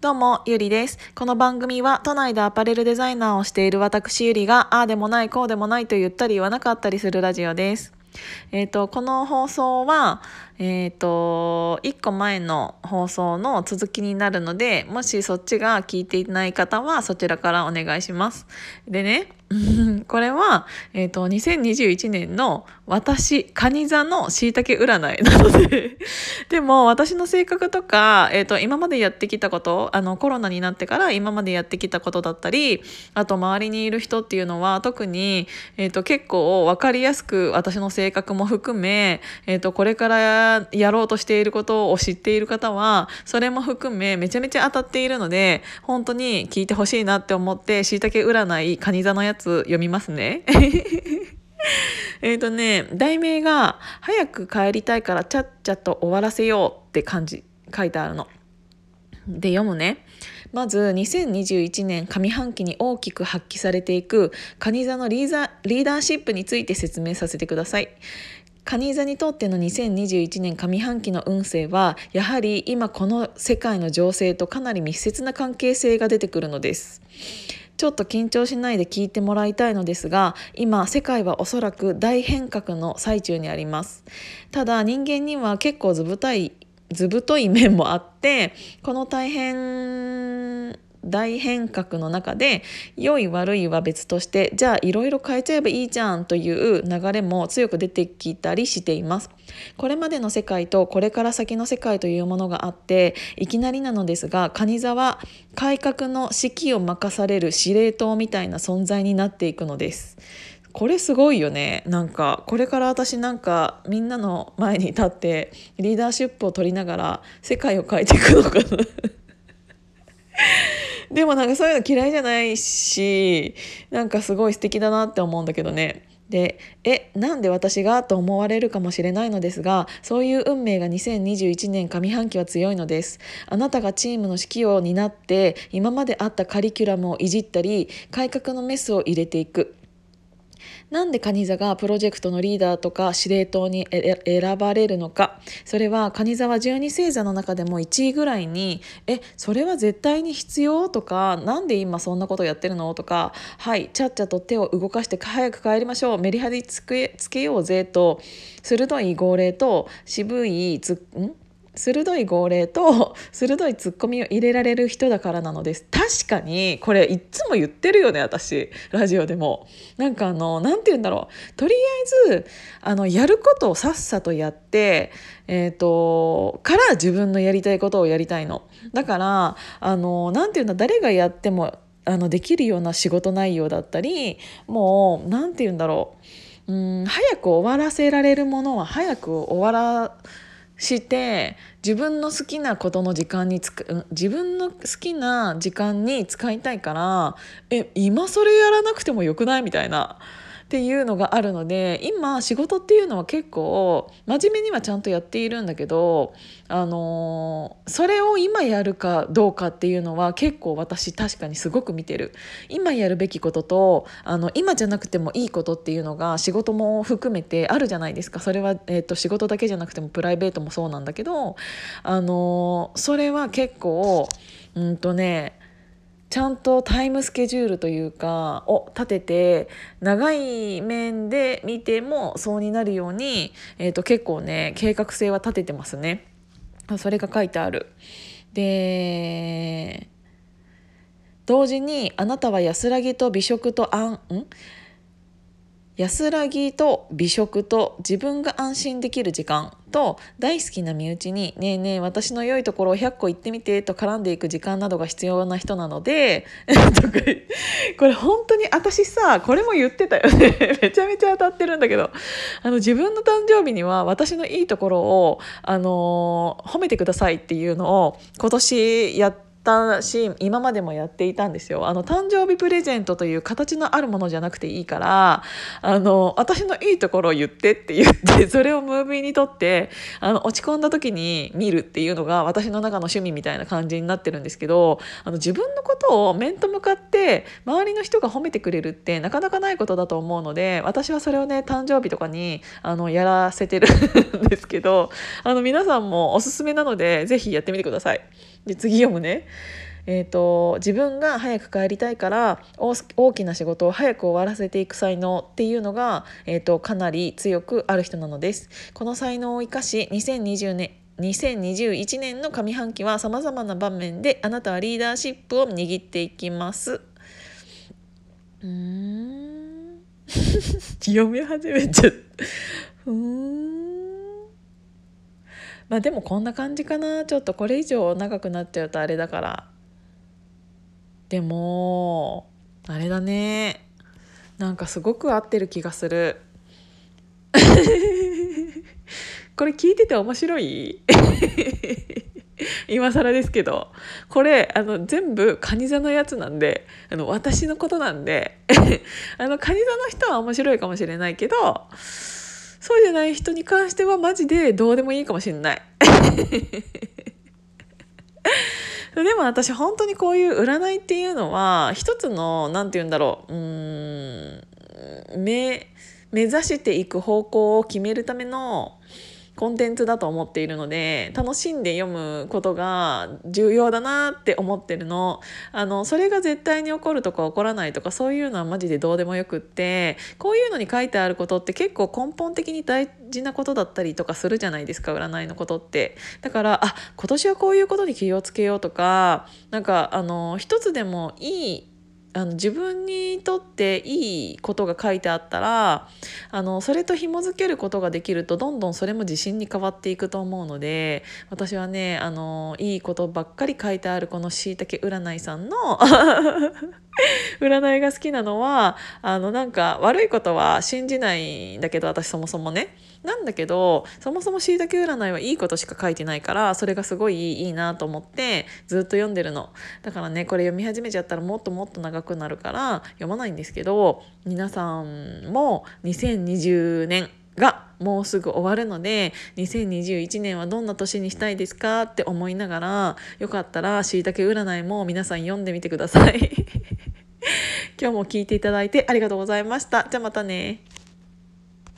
どうも、ゆりです。この番組は都内でアパレルデザイナーをしている私ゆりが、ああでもない、こうでもないと言ったり言わなかったりするラジオです。えっ、ー、と、この放送は、えっ、ー、と、1個前の放送の続きになるので、もしそっちが聞いていない方はそちらからお願いします。でね、これは、えっ、ー、と、2021年の私、カニ座の椎茸占いなので。でも私の性格とか、えっ、ー、と、今までやってきたこと、あの、コロナになってから今までやってきたことだったり、あと周りにいる人っていうのは特に、えっ、ー、と、結構わかりやすく私の性格も含め、えっ、と、これからやろうとしていることを知っている方は、それも含めめちゃめちゃ当たっているので、本当に聞いてほしいなって思って、椎茸占い、カニ座のやつつ読みますね。えっとね、題名が、早く帰りたいからちゃっちゃと終わらせようって感じ、書いてあるの。で、読むね。まず2021年上半期に大きく発揮されていく蟹座のリーザリーダーシップについて説明させてください。蟹座にとっての2021年上半期の運勢はやはり今この世界の情勢とかなり密接な関係性が出てくるのです。ちょっと緊張しないで聞いてもらいたいのですが今世界はおそらく大変革の最中にあります。ただ人間には結構図太い図太い面もあってこの大変大変革の中で良い悪いは別としてじゃあいろいろ変えちゃえばいいじゃんという流れも強く出てきたりしています。これまでの世界とこれから先の世界というものがあっていきなりなのですが蟹座は改革の指揮を任される司令塔みたいな存在になっていくのです。これすごいよね。なんかこれから私なんかみんなの前に立ってリーダーシップを取りながら世界を変えていくのかな。でもなんかそういうの嫌いじゃないしなんかすごい素敵だなって思うんだけどね。でえなんで私がと思われるかもしれないのですがそういう運命が2021年上半期は強いのです。あなたがチームの指揮を担って今まであったカリキュラムをいじったり改革のメスを入れていく。なんでカニ座がプロジェクトのリーダーとか司令塔に選ばれるのか。それはカニ座は12星座の中でも1位ぐらいにえそれは絶対に必要とかなんで今そんなことやってるのとか。はいちゃっちゃと手を動かして早く帰りましょう。メリハリつけつけようぜと。鋭い号令と渋いつん？鋭い号令と 鋭いツッコミを入れられる人だからなのです。確かにこれいっつも言ってるよね私ラジオでも。なんかあの何て言うんだろう。とりあえずあのやることをさっさとやってえーと、から自分のやりたいことをやりたいの。だからあの何て言うんだ誰がやってもあのできるような仕事内容だったりもう何て言うんだろう。うん早く終わらせられるものは早く終わらして自分の好きなことの時間につく自分の好きな時間に使いたいからえ今それやらなくてもよくない？みたいな。っていうのがあるので今仕事っていうのは結構真面目にはちゃんとやっているんだけど、あのー、それを今やるかどうかっていうのは結構私確かにすごく見てる。今やるべきこととあの今じゃなくてもいいことっていうのが仕事も含めてあるじゃないですか。それは、えーと、仕事だけじゃなくてもプライベートもそうなんだけど、あのー、それは結構うんとねちゃんとタイムスケジュールというかを立てて長い面で見てもそうになるように、えー、と結構ね計画性は立ててますね。それが書いてある。で同時にあなたは安らぎと美食と安ん？安らぎと美食と自分が安心できる時間と大好きな身内に「ねえねえ私の良いところを100個言ってみて」と絡んでいく時間などが必要な人なので これ本当に私さこれも言ってたよね。めちゃめちゃ当たってるんだけど。あの自分の誕生日には私のいいところを、あのー、褒めてくださいっていうのを今年やってたし今までもやっていたんですよあの誕生日プレゼントという形のあるものじゃなくていいからあの私のいいところを言ってって言って それをムービーにとってあの落ち込んだ時に見るっていうのが私の中の趣味みたいな感じになってるんですけどあの自分のことを面と向かって周りの人が褒めてくれるってなかなかないことだと思うので私はそれをね誕生日とかにあのやらせてるんですけどあの皆さんもおすすめなので是非やってみてください。で次読むねえーと、自分が早く帰りたいから大きな仕事を早く終わらせていく才能っていうのが、えーと、かなり強くある人なのです。この才能を生かし2020年2021年の上半期はさまざまな場面であなたはリーダーシップを握っていきます。うん 読み始めちゃった。うんまあでもこんな感じかな。ちょっとこれ以上長くなっちゃうとあれだから。でもあれだね。なんかすごく合ってる気がする。これ聞いてて面白い？今更ですけど。これあの全部カニ座のやつなんであの私のことなんで あのカニ座の人は面白いかもしれないけどそうじゃない人に関してはマジでどうでもいいかもしれない。でも私本当にこういう占いっていうのは一つの何て言うんだろう。うん目目指していく方向を決めるためのコンテンツだと思っているので楽しんで読むことが重要だなって思ってるの。あのそれが絶対に起こるとか起こらないとかそういうのはマジでどうでもよくってこういうのに書いてあることって結構根本的に大事なことだったりとかするじゃないですか占いのことって。だからあ今年はこういうことに気をつけようとかなんかあの一つでもいいあの自分にとっていいことが書いてあったらあのそれと紐づけることができるとどんどんそれも自信に変わっていくと思うので私はねあのいいことばっかり書いてあるこのしいたけ占いさんの 占いが好きなのはあのなんか悪いことは信じないんだけど私そもそもね。なんだけどそもそもしいたけ占いはいいことしか書いてないからそれがすごいいいなと思ってずっと読んでるのだからねこれ読み始めちゃったらもっともっと長くなるから読まないんですけど皆さんも2020年がもうすぐ終わるので2021年はどんな年にしたいですかって思いながらよかったらしいたけ占いも皆さん読んでみてください 今日も聞いていただいてありがとうございました。じゃあまたね。